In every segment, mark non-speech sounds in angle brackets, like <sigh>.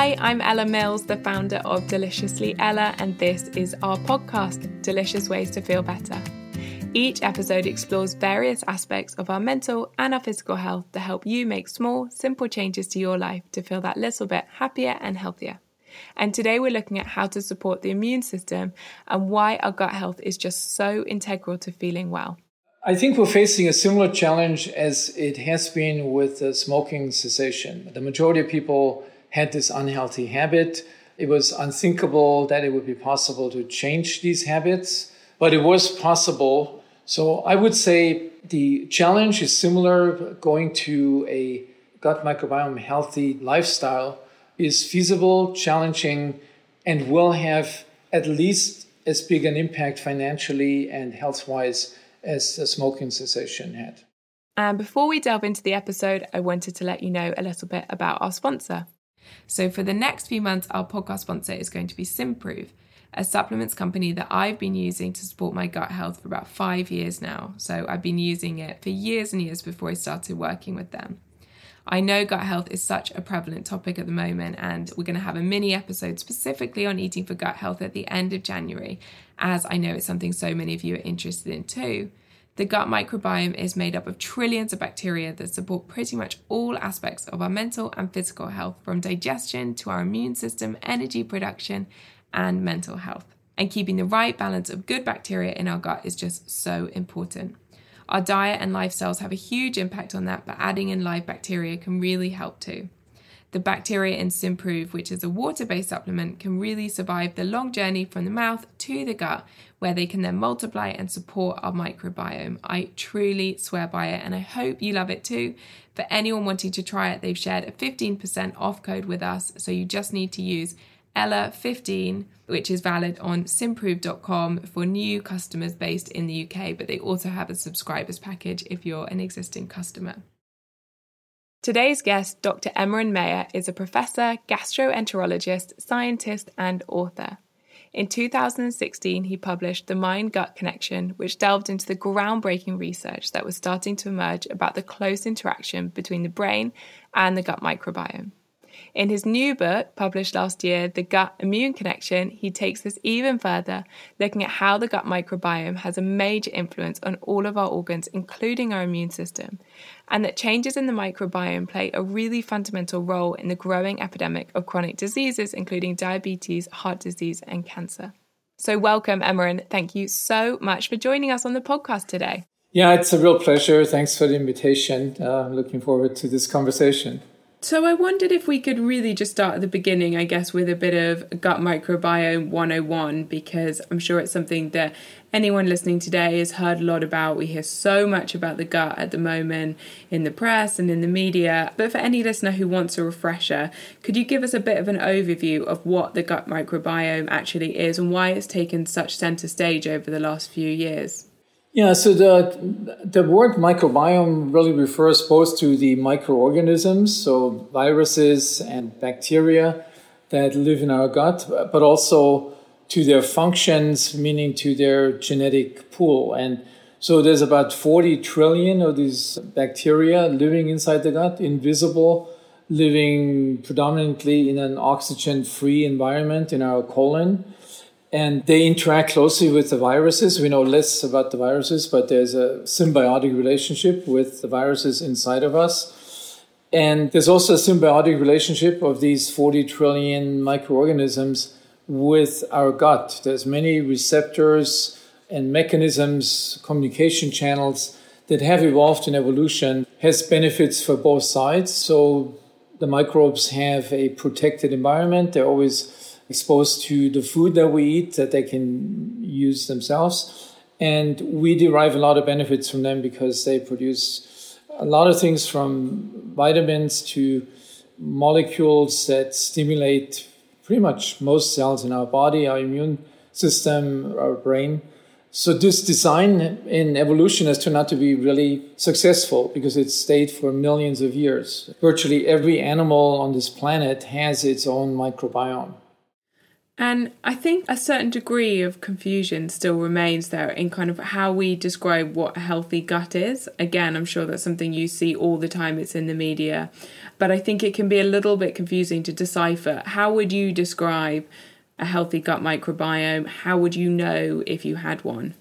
Hi, I'm Ella Mills, the founder of Deliciously Ella, and this is our podcast, Delicious Ways to Feel Better. Each episode explores various aspects of our mental and our physical health to help you make small, simple changes to your life to feel that little bit happier and healthier. And today we're looking at how to support the immune system and why our gut health is just so integral to feeling well. I think we're facing a similar challenge as it has been with smoking cessation. The majority of people had this unhealthy habit. It was unthinkable that it would be possible to change these habits, but it was possible so I would say the challenge is similar. Going to a gut microbiome healthy lifestyle is feasible, challenging, and will have at least as big an impact financially and health wise as the smoking cessation had. And before we delve into the episode, I wanted to let you know a little bit about our sponsor. So, for the next few months, our podcast sponsor is going to be Symprove a supplements company that I've been using to support my gut health for about five years now. So I've been using it for years and years before I started working with them. I know gut health is such a prevalent topic at the moment, and we're going to have a mini episode specifically on eating for gut health at the end of January, as I know it's something so many of you are interested in too. The gut microbiome is made up of trillions of bacteria that support pretty much all aspects of our mental and physical health, from digestion to our immune system, energy production, and mental health. And keeping the right balance of good bacteria in our gut is just so important. Our diet and lifestyles have a huge impact on that, but adding in live bacteria can really help too. The bacteria in Symprove, which is a water based supplement, can really survive the long journey from the mouth to the gut, where they can then multiply and support our microbiome. I truly swear by it, and I hope you love it too. For anyone wanting to try it, they've shared a 15% off code with us, so you just need to use Ella15, which is valid on symprove.com for new customers based in the UK, but they also have a subscribers package if you're an existing customer. Today's guest, Dr. Emeran Mayer, is a professor, gastroenterologist, scientist, and author. In 2016, he published The Mind Gut Connection, which delved into the groundbreaking research that was starting to emerge about the close interaction between the brain and the gut microbiome. In his new book, published last year, The Gut Immune Connection, he takes this even further, looking at how the gut microbiome has a major influence on all of our organs, including our immune system, and that changes in the microbiome play a really fundamental role in the growing epidemic of chronic diseases, including diabetes, heart disease, and cancer. So, welcome, Emeran. Thank you so much for joining us on the podcast today. Yeah, it's a real pleasure. Thanks for the invitation. Uh, looking forward to this conversation. So I wondered if we could really just start at the beginning, I guess, with a bit of gut microbiome 101, because I'm sure it's something that anyone listening today has heard a lot about. We hear so much about the gut at the moment in the press and in the media. But for any listener who wants a refresher, could you give us a bit of an overview of what the gut microbiome actually is and why it's taken such centre stage over the last few years? Yeah, so the the word microbiome really refers both to the microorganisms, so viruses and bacteria that live in our gut, but also to their functions, meaning to their genetic pool. And so there's about 40 trillion of these bacteria living inside the gut, invisible, living predominantly in an oxygen free environment in our colon and they interact closely with the viruses. We know less about the viruses, but there's a symbiotic relationship with the viruses inside of us. And there's also a symbiotic relationship of these 40 trillion microorganisms with our gut. There's many receptors and mechanisms, communication channels that have evolved in evolution, has benefits for both sides. So the microbes have a protected environment. They're always exposed to the food that we eat that they can use themselves. And we derive a lot of benefits from them because they produce a lot of things from vitamins to molecules that stimulate pretty much most cells in our body, our immune system, our brain. So this design in evolution has turned out to be really successful because it stayed for millions of years. Virtually every animal on this planet has its own microbiome. And I think a certain degree of confusion still remains there in kind of how we describe what a healthy gut is. Again, I'm sure that's something you see all the time, it's in the media. But I think it can be a little bit confusing to decipher. How would you describe a healthy gut microbiome? How would you know if you had one?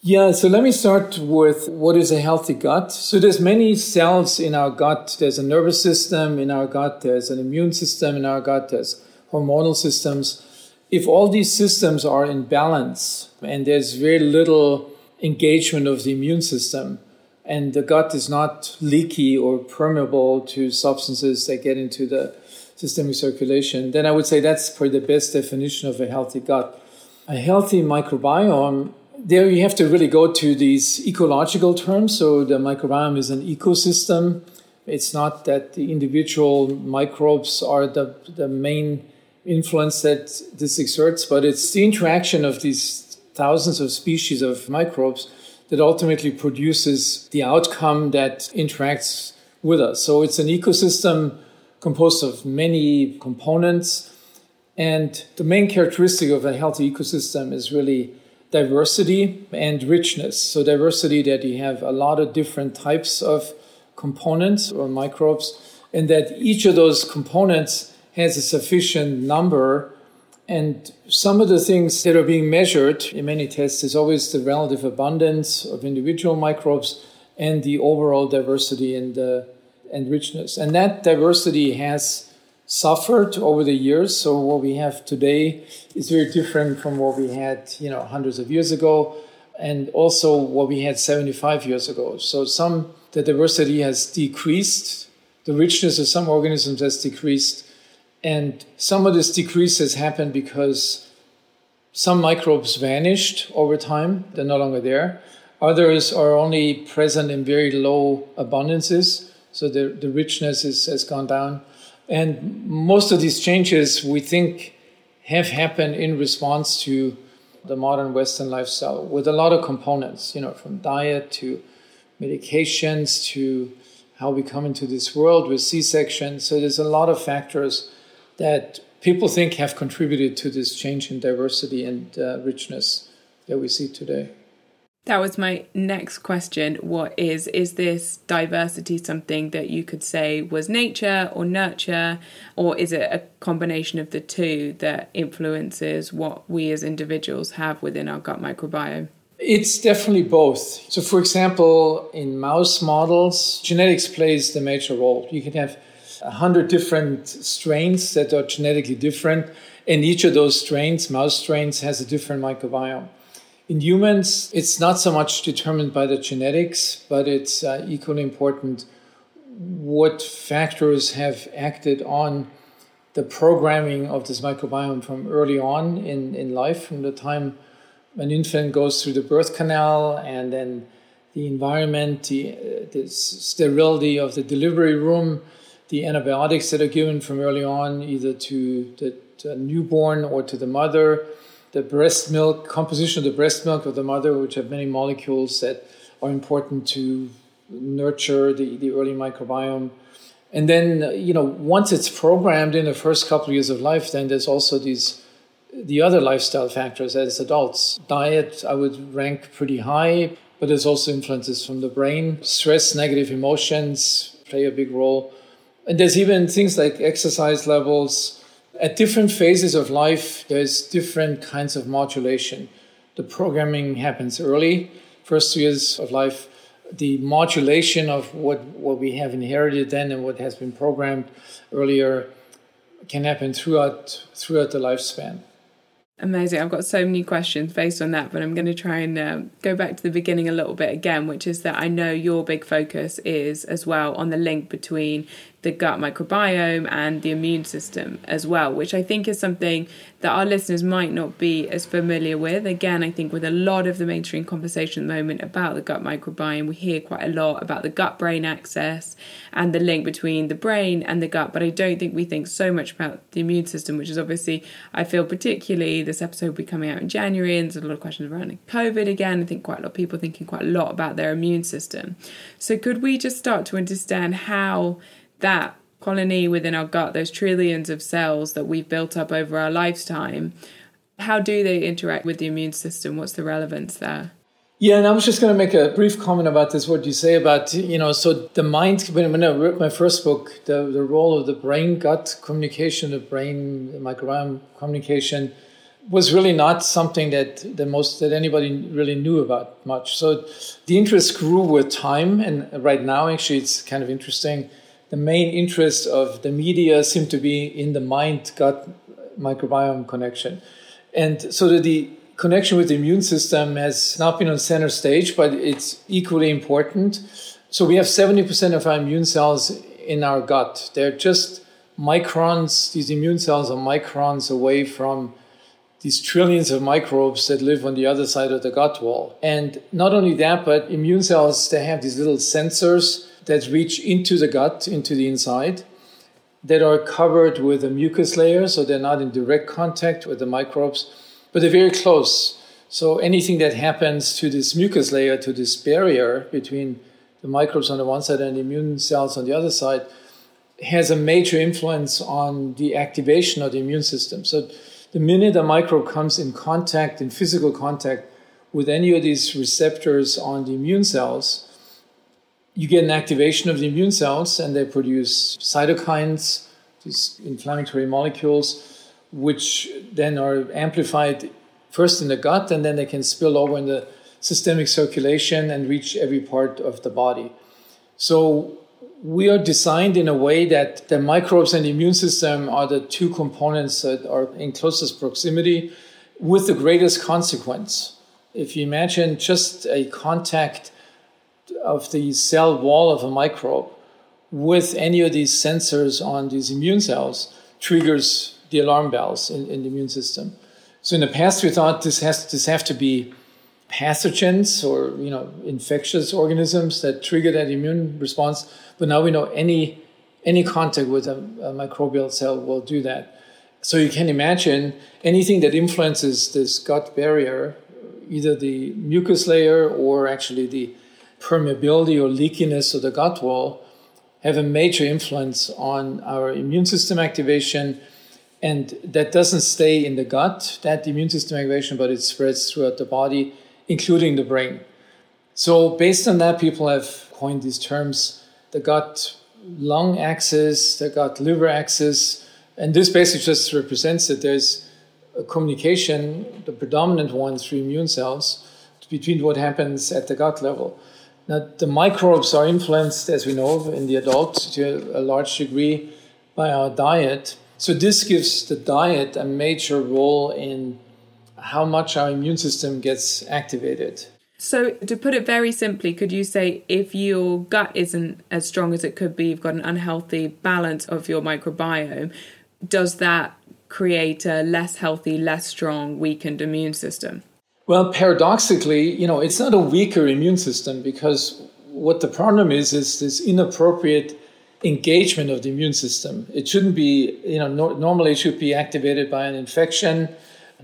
Yeah, so let me start with what is a healthy gut. So there's many cells in our gut. There's a nervous system in our gut, there's an immune system in our gut, there's hormonal systems. If all these systems are in balance and there's very little engagement of the immune system, and the gut is not leaky or permeable to substances that get into the systemic circulation, then I would say that's for the best definition of a healthy gut. A healthy microbiome, there you have to really go to these ecological terms. So the microbiome is an ecosystem. It's not that the individual microbes are the, the main influence that this exerts, but it's the interaction of these thousands of species of microbes that ultimately produces the outcome that interacts with us. So it's an ecosystem composed of many components. And the main characteristic of a healthy ecosystem is really diversity and richness. So, diversity that you have a lot of different types of components or microbes, and that each of those components has a sufficient number. And some of the things that are being measured in many tests is always the relative abundance of individual microbes and the overall diversity and, uh, and richness. And that diversity has suffered over the years. So what we have today is very different from what we had, you know, hundreds of years ago, and also what we had 75 years ago. So some the diversity has decreased, the richness of some organisms has decreased, and some of this decrease has happened because some microbes vanished over time, they're no longer there. Others are only present in very low abundances, so the, the richness is, has gone down. And most of these changes we think have happened in response to the modern Western lifestyle with a lot of components, you know, from diet to medications to how we come into this world with C section. So there's a lot of factors that people think have contributed to this change in diversity and uh, richness that we see today. That was my next question. What is is this diversity something that you could say was nature or nurture or is it a combination of the two that influences what we as individuals have within our gut microbiome? It's definitely both. So for example, in mouse models, genetics plays the major role. You can have 100 different strains that are genetically different. And each of those strains, mouse strains, has a different microbiome. In humans, it's not so much determined by the genetics, but it's uh, equally important what factors have acted on the programming of this microbiome from early on in, in life, from the time an infant goes through the birth canal and then the environment, the, uh, the sterility of the delivery room, the antibiotics that are given from early on, either to the, to newborn or to the mother, the breast milk, composition of the breast milk of the mother, which have many molecules that are important to nurture the, the early microbiome. And then, you know, once it's programmed in the first couple of years of life, then there's also these the other lifestyle factors as adults. Diet, I would rank pretty high, but there's also influences from the brain. Stress, negative emotions play a big role. And there's even things like exercise levels. At different phases of life, there's different kinds of modulation. The programming happens early, first years of life. The modulation of what, what we have inherited then and what has been programmed earlier can happen throughout throughout the lifespan. Amazing. I've got so many questions based on that, but I'm going to try and uh, go back to the beginning a little bit again, which is that I know your big focus is as well on the link between the gut microbiome and the immune system as well, which I think is something that our listeners might not be as familiar with. Again, I think with a lot of the mainstream conversation at the moment about the gut microbiome, we hear quite a lot about the gut brain axis and the link between the brain and the gut, but I don't think we think so much about the immune system, which is obviously, I feel particularly this episode will be coming out in January, and there's a lot of questions around COVID again. I think quite a lot of people thinking quite a lot about their immune system. So, could we just start to understand how? That colony within our gut, those trillions of cells that we've built up over our lifetime, how do they interact with the immune system? What's the relevance there? Yeah, and I was just going to make a brief comment about this. What you say about you know, so the mind. When I wrote my first book, the the role of the brain gut communication, the brain microbiome communication, was really not something that the most that anybody really knew about much. So the interest grew with time, and right now, actually, it's kind of interesting. The main interest of the media seemed to be in the mind gut microbiome connection, and so that the connection with the immune system has not been on center stage, but it's equally important. So we have 70% of our immune cells in our gut. They're just microns, these immune cells are microns away from these trillions of microbes that live on the other side of the gut wall. And not only that, but immune cells, they have these little sensors that reach into the gut, into the inside, that are covered with a mucus layer, so they're not in direct contact with the microbes but they're very close. So anything that happens to this mucus layer, to this barrier between the microbes on the one side and the immune cells on the other side, has a major influence on the activation of the immune system. So the minute a microbe comes in contact, in physical contact with any of these receptors on the immune cells, you get an activation of the immune cells and they produce cytokines, these inflammatory molecules which then are amplified first in the gut and then they can spill over in the systemic circulation and reach every part of the body. So we are designed in a way that the microbes and the immune system are the two components that are in closest proximity with the greatest consequence. If you imagine just a contact of the cell wall of a microbe with any of these sensors on these immune cells triggers the alarm bells in, in the immune system. So in the past, we thought this has this have to be pathogens or you know infectious organisms that trigger that immune response. But now we know any any contact with a, a microbial cell will do that. So you can imagine anything that influences this gut barrier, either the mucus layer or actually the permeability or leakiness of the gut wall, have a major influence on our immune system activation and that doesn't stay in the gut, that immune system activation, but it spreads throughout the body, including the brain. So, based on that, people have coined these terms the gut lung axis, the gut liver axis. And this basically just represents that there's a communication, the predominant one through immune cells, between what happens at the gut level. Now, the microbes are influenced, as we know, in the adult to a large degree by our diet. So this gives the diet a major role in how much our immune system gets activated. So, to put it very simply, could you say if your gut isn't as strong as it could be, you've got an unhealthy balance of your microbiome, does that create a less healthy, less strong, weakened immune system? Well, paradoxically, you know, it's not a weaker immune system because what the problem is is this inappropriate engagement of the immune system. It shouldn't be, you know, no, normally it should be activated by an infection,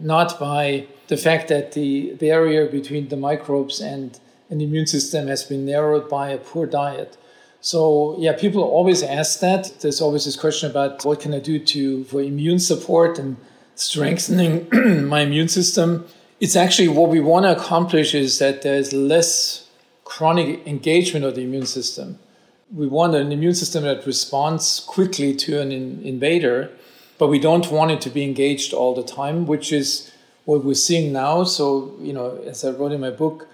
not by the fact that the barrier between the microbes and an immune system has been narrowed by a poor diet. So yeah, people always ask that. There's always this question about what can I do to for immune support and strengthening <clears throat> my immune system. It's actually what we want to accomplish is that there's less chronic engagement of the immune system we want an immune system that responds quickly to an in- invader, but we don't want it to be engaged all the time, which is what we're seeing now. So, you know, as I wrote in my book,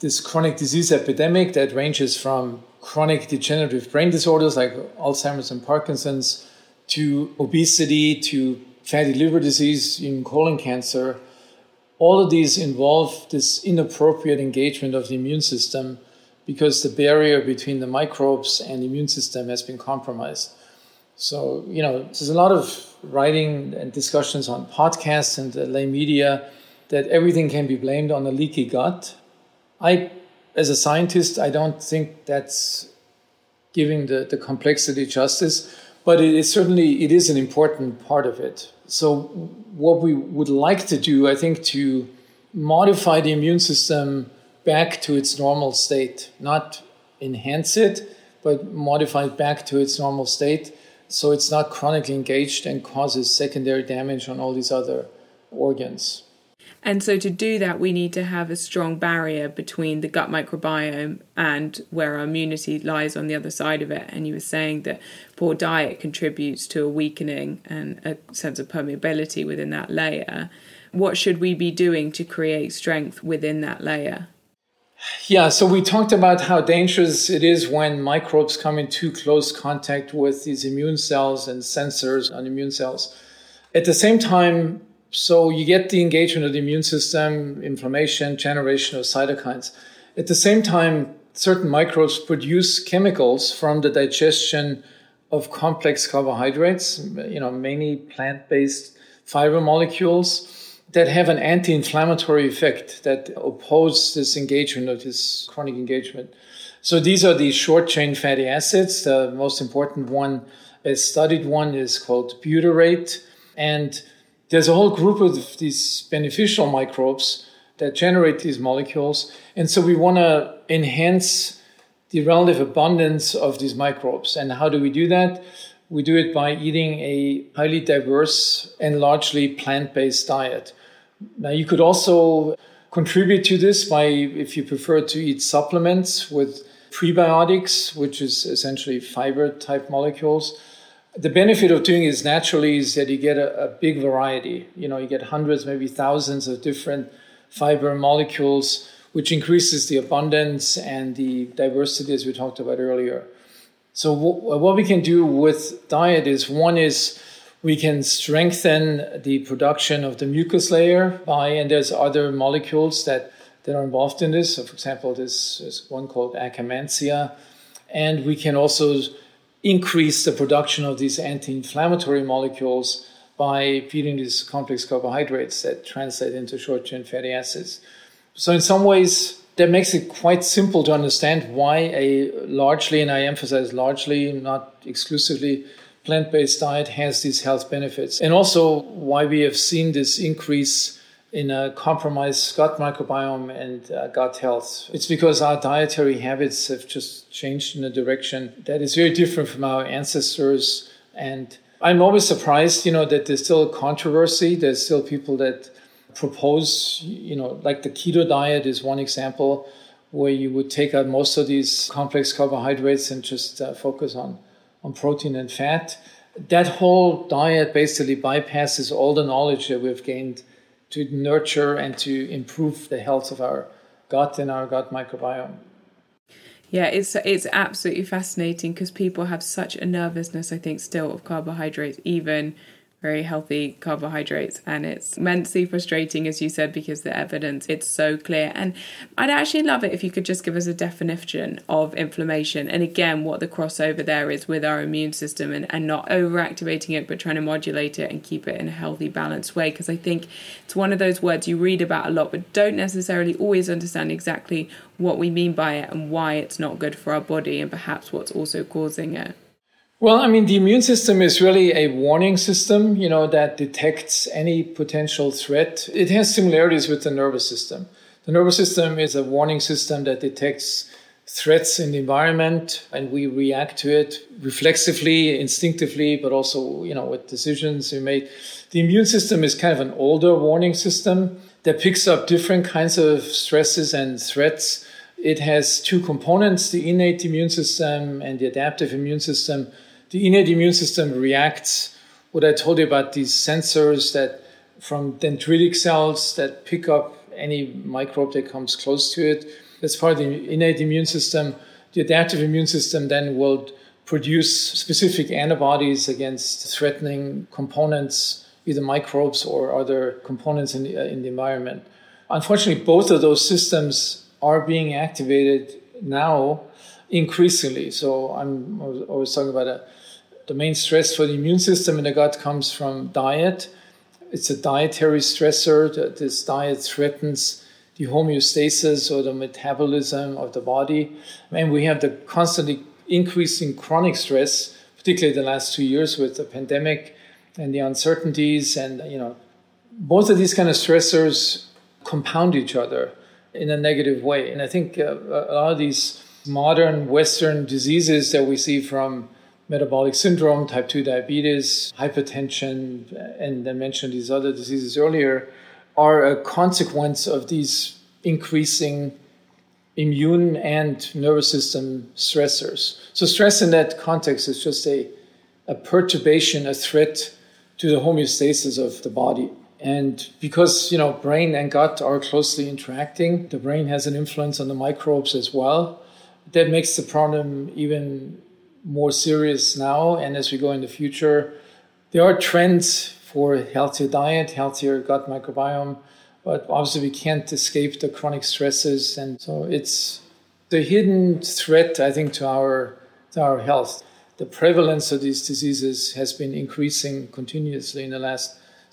this chronic disease epidemic that ranges from chronic degenerative brain disorders like Alzheimer's and Parkinson's to obesity to fatty liver disease, even colon cancer. All of these involve this inappropriate engagement of the immune system because the barrier between the microbes and the immune system has been compromised. So, you know, there's a lot of writing and discussions on podcasts and the lay media that everything can be blamed on a leaky gut. I, as a scientist, I don't think that's giving the, the complexity justice, but it is certainly it is an important part of it. So, what we would like to do, I think, to modify the immune system back to its normal state, not enhance it, but modify it back to its normal state so it's not chronically engaged and causes secondary damage on all these other organs. And so, to do that, we need to have a strong barrier between the gut microbiome and where our immunity lies on the other side of it. And you were saying that poor diet contributes to a weakening and a sense of permeability within that layer. What should we be doing to create strength within that layer? Yeah, so we talked about how dangerous it is when microbes come in too close contact with these immune cells and sensors on immune cells. At the same time, so you get the engagement of the immune system, inflammation, generation of cytokines. At the same time, certain microbes produce chemicals from the digestion of complex carbohydrates, you know, mainly plant-based fiber molecules that have an anti-inflammatory effect that oppose this engagement of this chronic engagement. So these are the short chain fatty acids. The most important one, a studied one, is called butyrate. And there's a whole group of these beneficial microbes that generate these molecules. And so we want to enhance the relative abundance of these microbes. And how do we do that? We do it by eating a highly diverse and largely plant based diet. Now, you could also contribute to this by, if you prefer to eat supplements with prebiotics, which is essentially fiber type molecules the benefit of doing it naturally is that you get a, a, big variety. You know, you get hundreds, maybe thousands of different fiber molecules, which increases the abundance and the diversity as we talked about earlier. So w- what we can do with diet is one is we can strengthen the production of the mucus layer by, and there's other molecules that, that are involved in this. So for example, this is one called akkermansia. And we can also increase the production of these anti-inflammatory molecules by feeding these complex carbohydrates that translate into short chain fatty acids. So in some ways, that makes it quite simple to understand why a largely, and I emphasize largely, not exclusively, plant-based diet has these health benefits. And also why we have seen this increase in a compromised gut microbiome and uh, gut health. It's because our dietary habits have just changed in a direction that is very different from our ancestors. And I'm always surprised, you know, that there's still controversy. There's still people that propose, you know, like the keto diet is one example where you would take out most of these complex carbohydrates and just uh, focus on, on protein and fat. That whole diet basically bypasses all the knowledge that we've gained to nurture and to improve the health of our gut and our gut microbiome. Yeah, it's it's absolutely fascinating because people have such a nervousness, I think, still of carbohydrates, even very healthy carbohydrates and it's immensely frustrating as you said because the evidence it's so clear. And i'd actually love it if you could just give us a definition of inflammation. And again what the crossover there is with our immune system and, and not overactivating it but trying to modulate it and keep it in a healthy balanced way. Because i think it's one of those words you read about a lot but don't necessarily always understand exactly what we mean by it and why it's not good for our body and perhaps what's also causing it well, I mean, the immune system is really a warning system, you know, that detects any potential threat. It has similarities with the nervous system. The nervous system is a warning system that detects threats in the environment and we react to it reflexively, instinctively, but also, you know, with decisions we make. The immune system is kind of an older warning system that picks up different kinds of stresses and threats. It has two components, the innate immune system and the adaptive immune system the innate immune system reacts. What I told you about these sensors that from dendritic cells that pick up any microbe that comes close to it. That's part of the innate immune system. The adaptive immune system then will produce specific antibodies against threatening components, either microbes or other components in the, in the environment. Unfortunately, both of those systems are being activated now increasingly. So I'm always talking about a the main stress for the immune system in the gut comes from diet. It's a dietary stressor. That this diet threatens the homeostasis or the metabolism of the body. And we have the constantly increasing chronic stress, particularly the last two years with the pandemic and the uncertainties. And, you know, both of these kind of stressors compound each other in a negative way. And I think uh, a lot of these modern Western diseases that we see from metabolic syndrome, type 2 diabetes, hypertension, and I mentioned these other diseases earlier, are a consequence of these increasing immune and nervous system stressors. So, stress in that context is just a, a perturbation, a threat to the homeostasis of the body. And because you know brain and gut are closely interacting, the brain has an influence on the microbes as well. That makes the problem even more serious now. And as we go in the future, there are trends for healthier diet, healthier gut microbiome, but obviously we can't escape the chronic stresses, and so it's the hidden threat, I think, to our to our health. The prevalence of these diseases has been increasing continuously in the last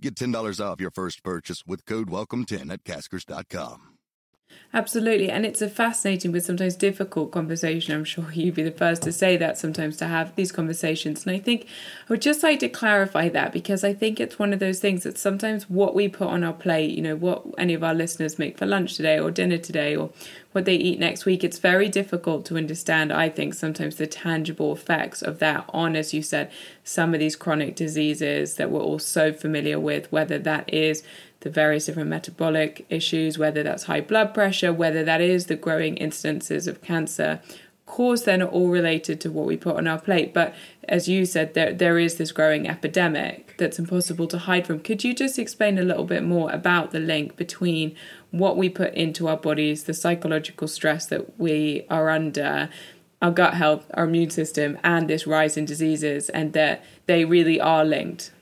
Get $10 off your first purchase with code WELCOME10 at caskers.com. Absolutely. And it's a fascinating but sometimes difficult conversation. I'm sure you'd be the first to say that sometimes to have these conversations. And I think I would just like to clarify that because I think it's one of those things that sometimes what we put on our plate, you know, what any of our listeners make for lunch today or dinner today or what they eat next week, it's very difficult to understand, I think, sometimes the tangible effects of that on, as you said, some of these chronic diseases that we're all so familiar with, whether that is the various different metabolic issues, whether that's high blood pressure, whether that is the growing incidences of cancer. Of course, they're all related to what we put on our plate, but as you said, there there is this growing epidemic that's impossible to hide from. Could you just explain a little bit more about the link between what we put into our bodies, the psychological stress that we are under, our gut health, our immune system, and this rise in diseases, and that they really are linked?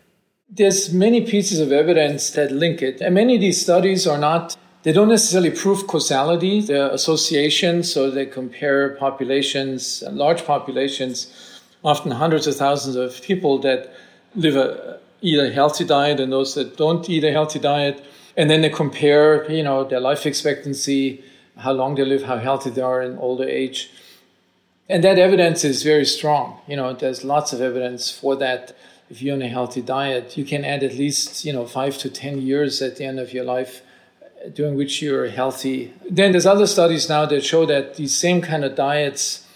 There's many pieces of evidence that link it. And many of these studies are not, they don't necessarily prove causality, the association. So they compare populations, large populations, often hundreds of thousands of people that live a, eat a healthy diet and those that don't eat a healthy diet. And then they compare, you know, their life expectancy, how long they live, how healthy they are in older age. And that evidence is very strong. You know, there's lots of evidence for that if you're on a healthy diet, you can add at least you know five to ten years at the end of your life uh, during which you're healthy. Then there's other studies now that show that these same kind of diets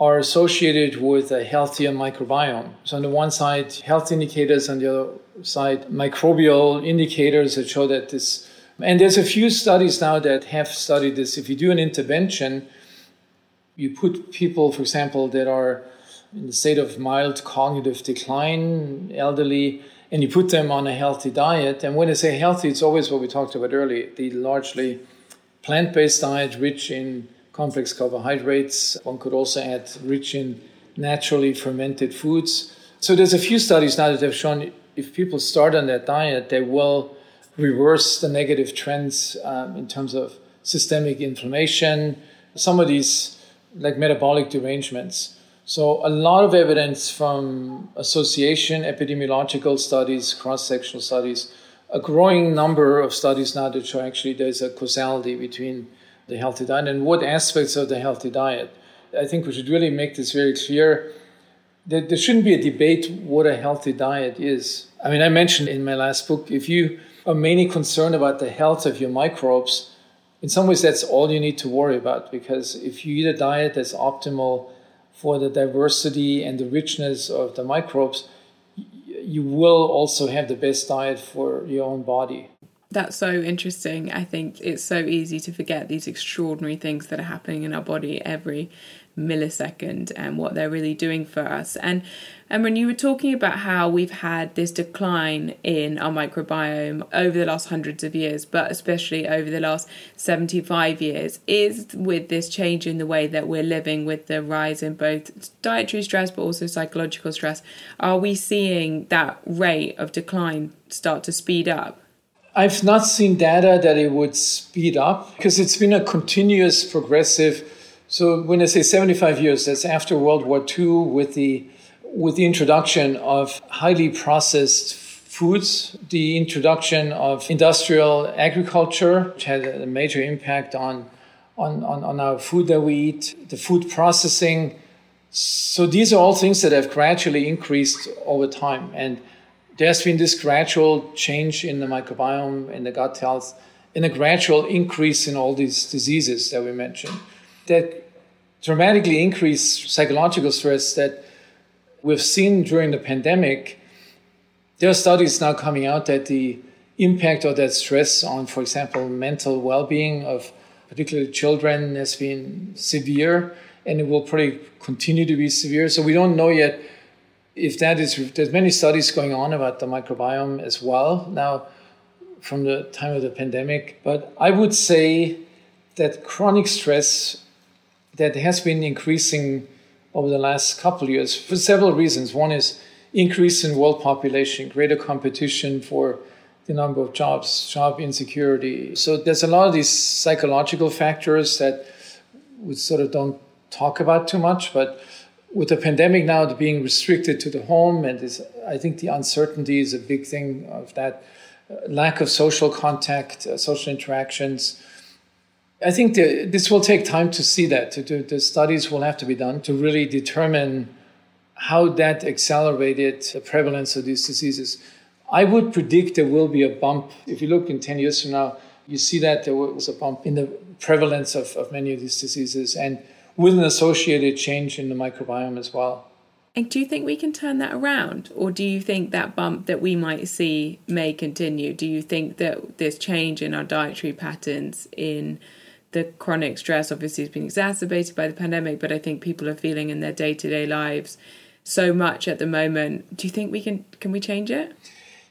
are associated with a healthier microbiome. So on the one side, health indicators, on the other side, microbial indicators that show that this. And there's a few studies now that have studied this. If you do an intervention, you put people, for example, that are in the state of mild cognitive decline, elderly, and you put them on a healthy diet. And when I say healthy, it's always what we talked about earlier the largely plant based diet rich in complex carbohydrates. One could also add rich in naturally fermented foods. So there's a few studies now that have shown if people start on that diet, they will reverse the negative trends um, in terms of systemic inflammation, some of these like metabolic derangements. So, a lot of evidence from association, epidemiological studies, cross sectional studies, a growing number of studies now that show actually there's a causality between the healthy diet and what aspects of the healthy diet. I think we should really make this very clear that there shouldn't be a debate what a healthy diet is. I mean, I mentioned in my last book if you are mainly concerned about the health of your microbes, in some ways that's all you need to worry about because if you eat a diet that's optimal for the diversity and the richness of the microbes, you will also have the best diet for your own body. That's so interesting. I think it's so easy to forget these extraordinary things that are happening in our body every millisecond and what they're really doing for us. And and when you were talking about how we've had this decline in our microbiome over the last hundreds of years, but especially over the last 75 years, is with this change in the way that we're living, with the rise in both dietary stress but also psychological stress, are we seeing that rate of decline start to speed up? I've not seen data that it would speed up because it's been a continuous progressive. So when I say 75 years, that's after World War II with the with the introduction of highly processed foods, the introduction of industrial agriculture, which had a major impact on, on, on, on our food that we eat, the food processing. So these are all things that have gradually increased over time. And there's been this gradual change in the microbiome, in the gut health, and a gradual increase in all these diseases that we mentioned that dramatically increased psychological stress that we've seen during the pandemic. There are studies now coming out that the impact of that stress on, for example, mental well being of particularly children has been severe and it will probably continue to be severe. So we don't know yet if that is, there's many studies going on about the microbiome as well now from the time of the pandemic. But I would say that chronic stress that has been increasing over the last couple of years for several reasons. One is increase in world population, greater competition for the number of jobs, job insecurity. So there's a lot of these psychological factors that we sort of don't talk about too much, but with the pandemic now being restricted to the home, and this, I think the uncertainty is a big thing of that uh, lack of social contact, uh, social interactions. I think the, this will take time to see that. To, to, the studies will have to be done to really determine how that accelerated the prevalence of these diseases. I would predict there will be a bump. If you look in 10 years from now, you see that there was a bump in the prevalence of, of many of these diseases. And with an associated change in the microbiome as well. And do you think we can turn that around? Or do you think that bump that we might see may continue? Do you think that this change in our dietary patterns, in the chronic stress, obviously, has been exacerbated by the pandemic, but I think people are feeling in their day to day lives so much at the moment. Do you think we can can we change it?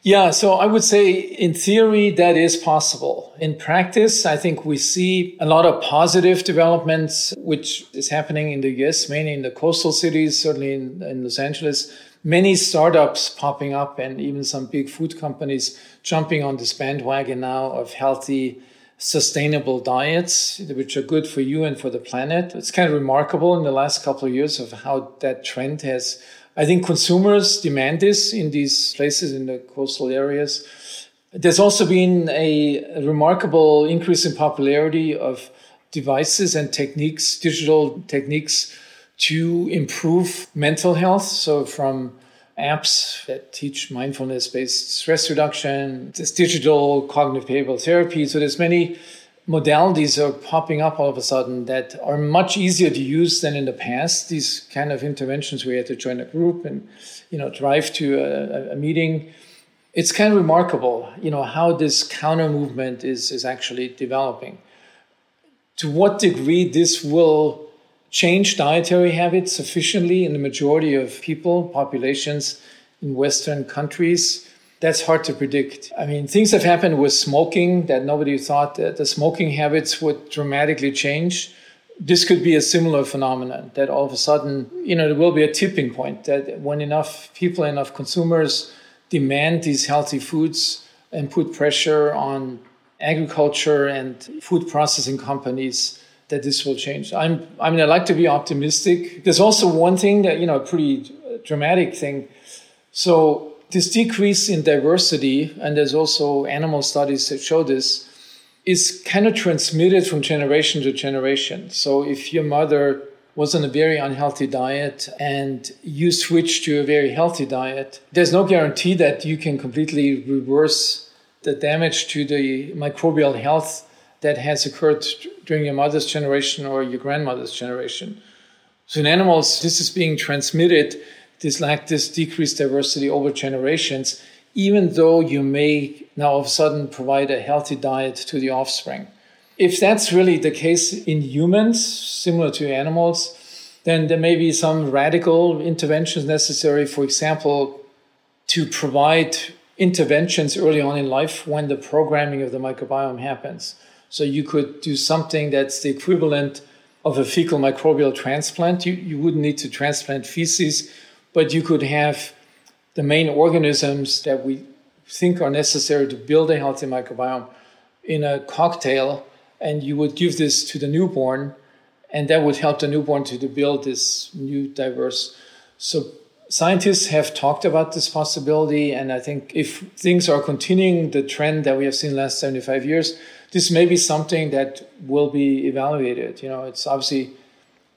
Yeah, so I would say in theory that is possible. In practice, I think we see a lot of positive developments, which is happening in the US, mainly in the coastal cities, certainly in, in Los Angeles. Many startups popping up and even some big food companies jumping on this bandwagon now of healthy, sustainable diets, which are good for you and for the planet. It's kind of remarkable in the last couple of years of how that trend has I think consumers demand this in these places in the coastal areas. There's also been a, remarkable increase in popularity of devices and techniques, digital techniques to improve mental health. So from apps that teach mindfulness based stress reduction, there's digital cognitive behavioral therapy. So there's many modalities are popping up all of a sudden that are much easier to use than in the past. These kind of interventions where you have to join a group and you know drive to a, a meeting. It's kind of remarkable, you know, how this counter movement is is actually developing. To what degree this will change dietary habits sufficiently in the majority of people, populations in Western countries that's hard to predict. I mean, things have happened with smoking that nobody thought that the smoking habits would dramatically change. This could be a similar phenomenon that all of a sudden, you know, there will be a tipping point that when enough people, enough consumers demand these healthy foods and put pressure on agriculture and food processing companies that this will change. I'm, I mean, I like to be optimistic. There's also one thing that, you know, a pretty dramatic thing. So this decrease in diversity, and there's also animal studies that show this, is kind of transmitted from generation to generation. So if your mother was on a very unhealthy diet and you switch to a very healthy diet, there's no guarantee that you can completely reverse the damage to the microbial health that has occurred during your mother's generation or your grandmother's generation. So in animals, this is being transmitted this lack this decreased diversity over generations, even though you may now of a sudden provide a healthy diet to the offspring. If that's really the case in humans, similar to animals, then there may be some radical interventions necessary, for example, to provide interventions early on in life when the programming of the microbiome happens. So you could do something that's the equivalent of a fecal microbial transplant. You, you wouldn't need to transplant feces but you could have the main organisms that we think are necessary to build a healthy microbiome in a cocktail, and you would give this to the newborn, and that would help the newborn to, to build this new diverse. So Scientists have talked about this possibility, and I think if things are continuing the trend that we have seen last 75 years, this may be something that will be evaluated. You know, it's obviously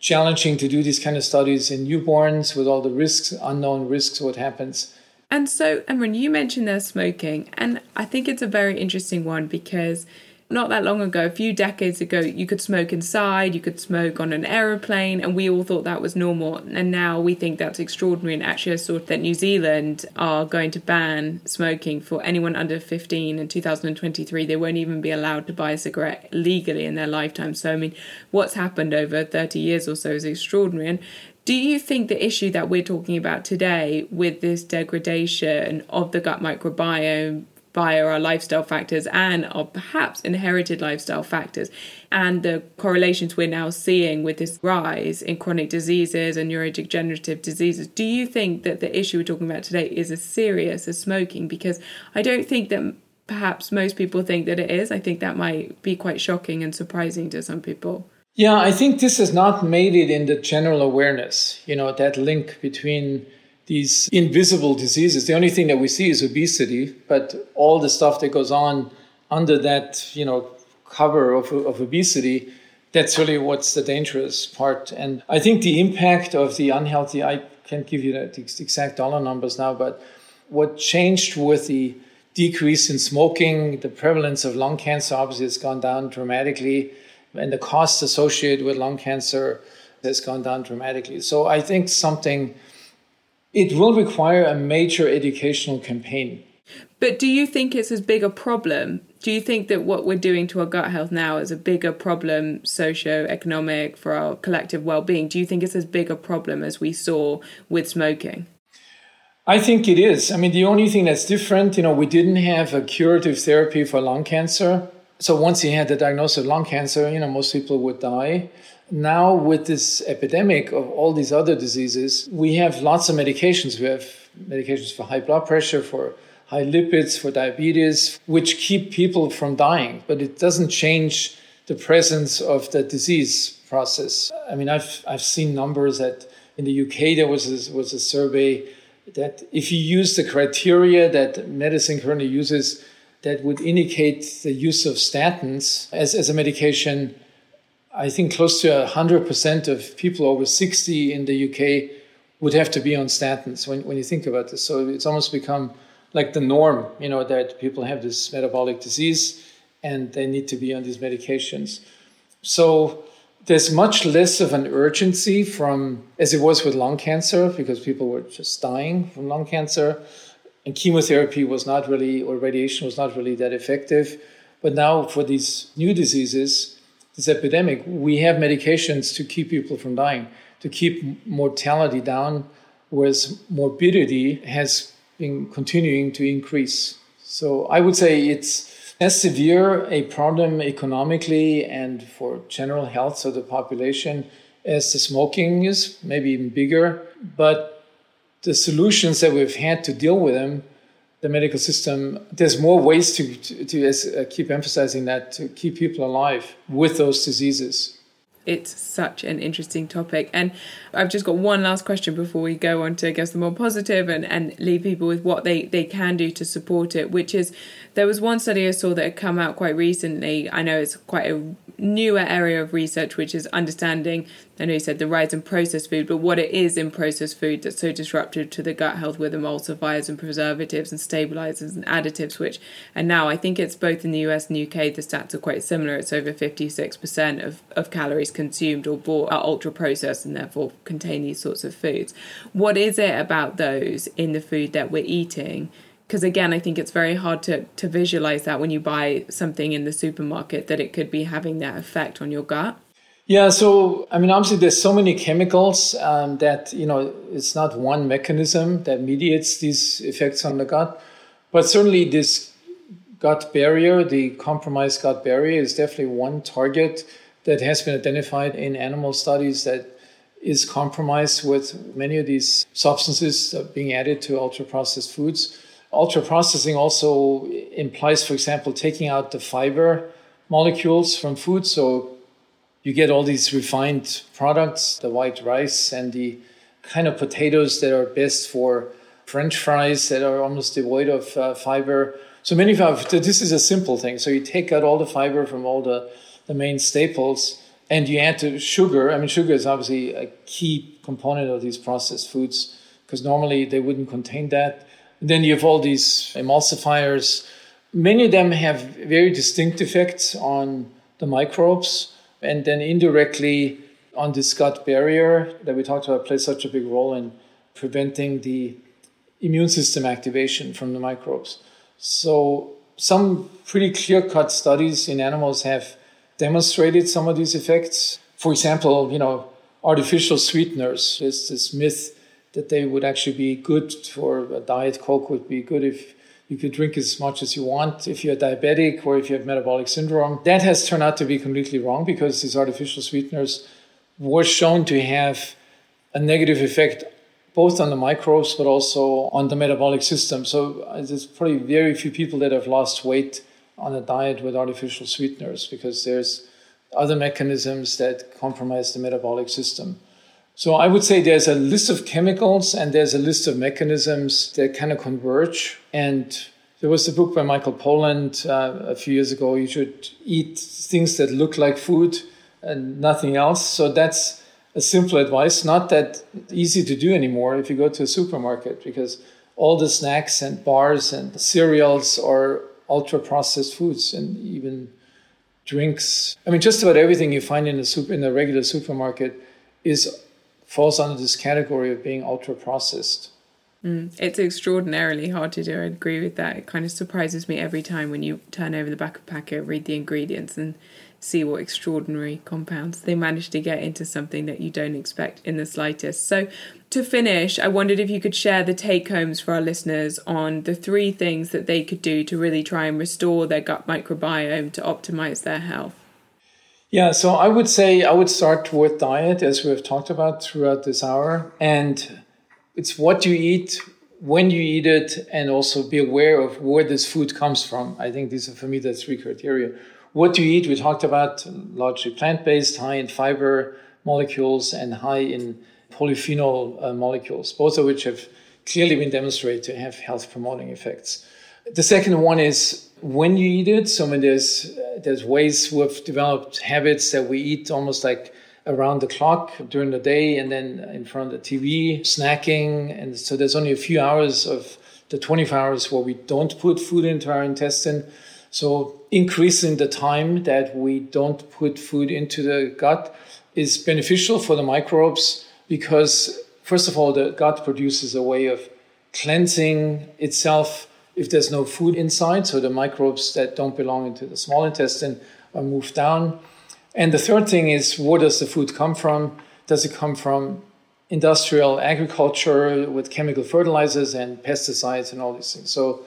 challenging to do these kind of studies in newborns with all the risks, unknown risks, what happens. And so, Emeran, you mentioned there's smoking, and I think it's a very interesting one because not that long ago, a few decades ago, you could smoke inside, you could smoke on an aeroplane, and we all thought that was normal. And now we think that's extraordinary. And actually, I saw that New Zealand are going to ban smoking for anyone under 15 in 2023. They won't even be allowed to buy a cigarette legally in their lifetime. So, I mean, what's happened over 30 years or so is extraordinary. And do you think the issue that we're talking about today with this degradation of the gut microbiome via our lifestyle factors and our perhaps inherited lifestyle factors and the correlations we're now seeing with this rise in chronic diseases and neurodegenerative diseases. Do you think that the issue we're talking about today is as serious as smoking? Because I don't think that perhaps most people think that it is. I think that might be quite shocking and surprising to some people. Yeah, I think this has not made it in the general awareness, you know, that link between these invisible diseases. The only thing that we see is obesity, but all the stuff that goes on under that, you know, cover of, of obesity, that's really what's the dangerous part. And I think the impact of the unhealthy, I can't give you the exact dollar numbers now, but what changed with the decrease in smoking, the prevalence of lung cancer obviously has gone down dramatically, and the cost associated with lung cancer has gone down dramatically. So I think something it will require a major educational campaign. But do you think it's as big a problem? Do you think that what we're doing to our gut health now is a bigger problem, socio-economic, for our collective well-being? Do you think it's as big a problem as we saw with smoking? I think it is. I mean, the only thing that's different, you know, we didn't have a curative therapy for lung cancer. So once you had the diagnosis of lung cancer, you know, most people would die now with this epidemic of all these other diseases, we have lots of medications. We have medications for high blood pressure, for high lipids, for diabetes, which keep people from dying, but it doesn't change the presence of the disease process. I mean, I've, I've seen numbers that in the UK there was a, was a survey that if you use the criteria that medicine currently uses, that would indicate the use of statins as, as a medication I think close to 100% of people over 60 in the UK would have to be on statins when, when you think about this. So it's almost become like the norm, you know, that people have this metabolic disease and they need to be on these medications. So there's much less of an urgency from as it was with lung cancer because people were just dying from lung cancer and chemotherapy was not really or radiation was not really that effective. But now for these new diseases, this epidemic, we have medications to keep people from dying, to keep mortality down, whereas morbidity has been continuing to increase. So I would say it's as severe a problem economically and for general health of the population as the smoking is, maybe even bigger. But the solutions that we've had to deal with them the medical system, there's more ways to, to, to uh, keep emphasizing that to keep people alive with those diseases. It's such an interesting topic. And I've just got one last question before we go on to, I guess, the more positive and, and leave people with what they, they can do to support it, which is there was one study I saw that had come out quite recently. I know it's quite a newer area of research, which is understanding, I know you said the rise in processed food, but what it is in processed food that's so disruptive to the gut health with emulsifiers and preservatives and stabilizers and additives, which, and now I think it's both in the US and UK, the stats are quite similar. It's over 56% of, of calories consumed or bought are ultra processed and therefore contain these sorts of foods. What is it about those in the food that we're eating because again i think it's very hard to to visualize that when you buy something in the supermarket that it could be having that effect on your gut. Yeah so i mean obviously there's so many chemicals um, that you know it's not one mechanism that mediates these effects on the gut. But certainly this gut barrier the compromised gut barrier is definitely one target that has been identified in animal studies that is compromised with many of these substances being added to ultra processed foods Ultra processing also implies, for example, taking out the fiber molecules from food. So you get all these refined products, the white rice and the kind of potatoes that are best for French fries that are almost devoid of uh, fiber. So many of this is a simple thing. So you take out all the fiber from all the, the main staples and you add to sugar. I mean, sugar is obviously a key component of these processed foods because normally they wouldn't contain that. Then you have all these emulsifiers. Many of them have very distinct effects on the microbes and then indirectly on this gut barrier that we talked about plays such a big role in preventing the immune system activation from the microbes. So some pretty clear-cut studies in animals have demonstrated some of these effects. For example, you know, artificial sweeteners. There's this myth that they would actually be good for a diet. Coke would be good if you could drink as much as you want if you're diabetic or if you have metabolic syndrome. That has turned out to be completely wrong because these artificial sweeteners were shown to have a negative effect both on the microbes but also on the metabolic system. So uh, there's probably very few people that have lost weight on a diet with artificial sweeteners because there's other mechanisms that compromise the metabolic system. So I would say there's a list of chemicals and there's a list of mechanisms that kind of converge. And there was a book by Michael Pollan uh, a few years ago. You should eat things that look like food and nothing else. So that's a simple advice, not that easy to do anymore if you go to a supermarket because all the snacks and bars and cereals are ultra processed foods and even drinks. I mean, just about everything you find in a super, in a regular supermarket is falls under this category of being ultra processed. Mm, it's extraordinarily hard to do. I agree with that. It kind of surprises me every time when you turn over the back of packet, read the ingredients, and see what extraordinary compounds they manage to get into something that you don't expect in the slightest. So, to finish, I wondered if you could share the take homes for our listeners on the three things that they could do to really try and restore their gut microbiome to optimize their health. Yeah, so I would say I would start with diet, as we've talked about throughout this hour. And it's what you eat, when you eat it, and also be aware of where this food comes from. I think these are, for me, the three criteria. What you eat, we talked about largely plant based, high in fiber molecules, and high in polyphenol uh, molecules, both of which have clearly been demonstrated to have health promoting effects. The second one is when you eat it. So I mean, there's there's ways we've developed habits that we eat almost like around the clock during the day, and then in front of the TV, snacking, and so there's only a few hours of the 24 hours where we don't put food into our intestine. So increasing the time that we don't put food into the gut is beneficial for the microbes because first of all the gut produces a way of cleansing itself if there's no food inside, so the microbes that don't belong into the small intestine are moved down. And the third thing is where does the food come from? Does it come from industrial agriculture with chemical fertilizers and pesticides and all these things? So,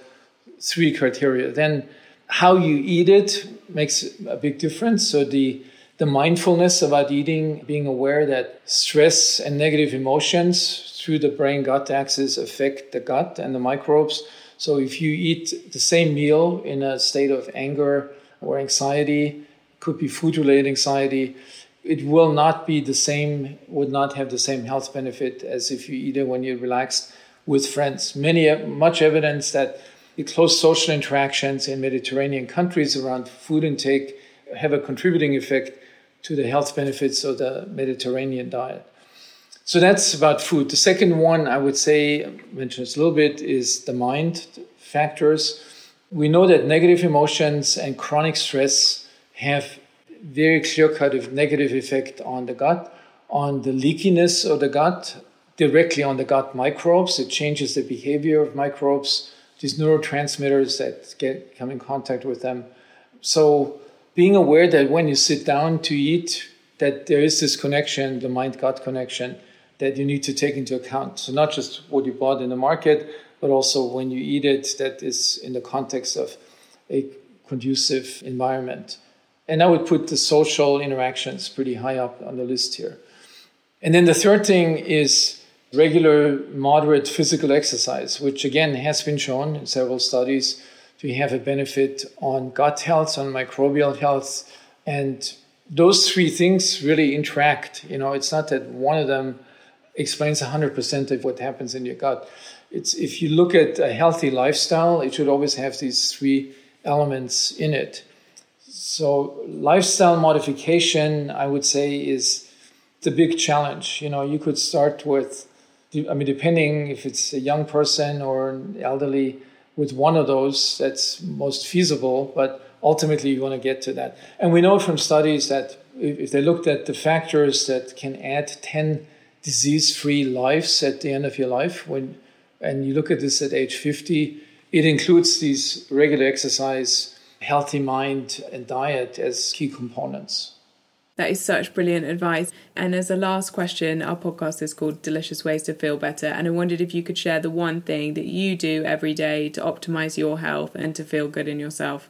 three criteria. Then, how you eat it makes a big difference. So, the the mindfulness about eating, being aware that stress and negative emotions through the brain gut axis affect the gut and the microbes. So if you eat the same meal in a state of anger or anxiety, could be food related anxiety, it will not be the same, would not have the same health benefit as if you eat it when you're relaxed with friends. Many, much evidence that the close social interactions in Mediterranean countries around food intake have a contributing effect to the health benefits of the Mediterranean diet. So that's about food. The second one, I would say, I mentioned this a little bit, is the mind factors. We know that negative emotions and chronic stress have very clear cut of negative effect on the gut, on the leakiness of the gut, directly on the gut microbes. It changes the behavior of microbes, these neurotransmitters that get come in contact with them. So being aware that when you sit down to eat, that there is this connection, the mind-gut connection, that you need to take into account. So not just what you bought in the market, but also when you eat it, that is in the context of a conducive environment. And I would put the social interactions pretty high up on the list here. And then the third thing is regular moderate physical exercise, which again has been shown in several studies to have a benefit on gut health, on microbial health. And those three things really interact. You know, it's not that one of them explains 100% of what happens in your gut. It's if you look at a healthy lifestyle, it should always have these three elements in it. So lifestyle modification, I would say, is the big challenge. You know, you could start with, I mean, depending if it's a young person or an elderly, with one of those that's most feasible. But ultimately, you want to get to that. And we know from studies that if they looked at the factors that can add 10 disease-free lives at the end of your life, when and you look at this at age 50, it includes these regular exercise healthy mind and diet as key components. That is such brilliant advice. And as a last question, our podcast is called Delicious Ways to Feel Better. And I wondered if you could share the one thing that you do every day to optimize your health and to feel good in yourself.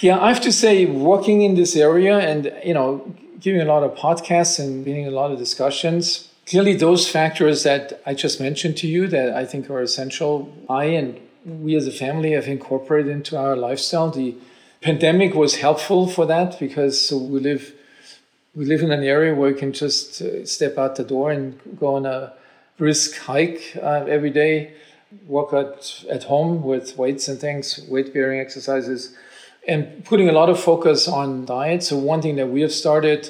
Yeah, I have to say, working in this area and, you know, giving a lot of podcasts and being in a lot of discussions, clearly those factors that I just mentioned to you that I think are essential, I and we as a family have incorporated into our lifestyle. The pandemic was helpful for that because we live we live in an area where you can just uh, step out the door and go on a brisk hike uh, every day, work at home with weights and things, weight bearing exercises, and putting a lot of focus on diet. So one thing that we have started.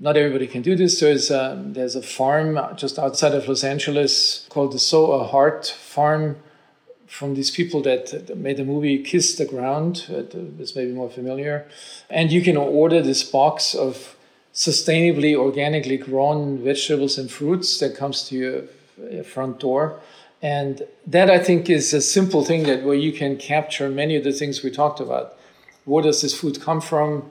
Not everybody can do this. There's a, there's a farm just outside of Los Angeles called the Sow a Heart Farm from these people that made the movie Kiss the Ground. Uh, this may be more familiar. And you can order this box of sustainably, organically grown vegetables and fruits that comes to your front door. And that I think is a simple thing that where you can capture many of the things we talked about. Where does this food come from?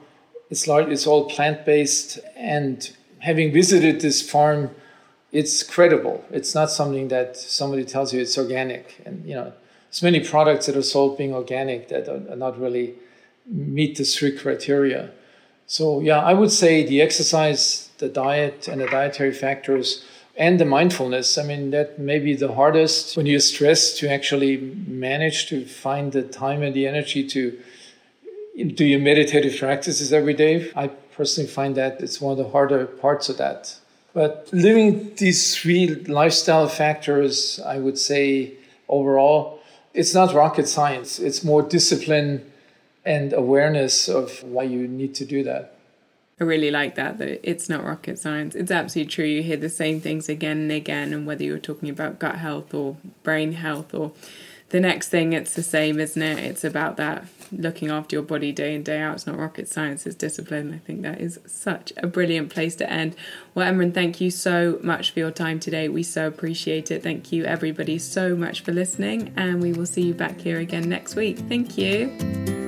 It's like it's all plant based. And having visited this farm, it's credible. It's not something that somebody tells you it's organic. And you know, there's many products that are sold being organic that are, are not really meet the strict criteria. So yeah, I would say the exercise, the diet, and the dietary factors, and the mindfulness. I mean, that may be the hardest when you're stressed to actually manage to find the time and the energy to do your meditative practices every day. I personally find that it's one of the harder parts of that. But living these three lifestyle factors, I would say overall, it's not rocket science. It's more discipline and awareness of why you need to do that. I really like that, that it's not rocket science. It's absolutely true. You hear the same things again and again, and whether you're talking about gut health or brain health or the next thing, it's the same, isn't it? It's about that looking after your body day in, day out. It's not rocket science, it's discipline. I think that is such a brilliant place to end. Well, Emeran, thank you so much for your time today. We so appreciate it. Thank you, everybody, so much for listening, and we will see you back here again next week. Thank you.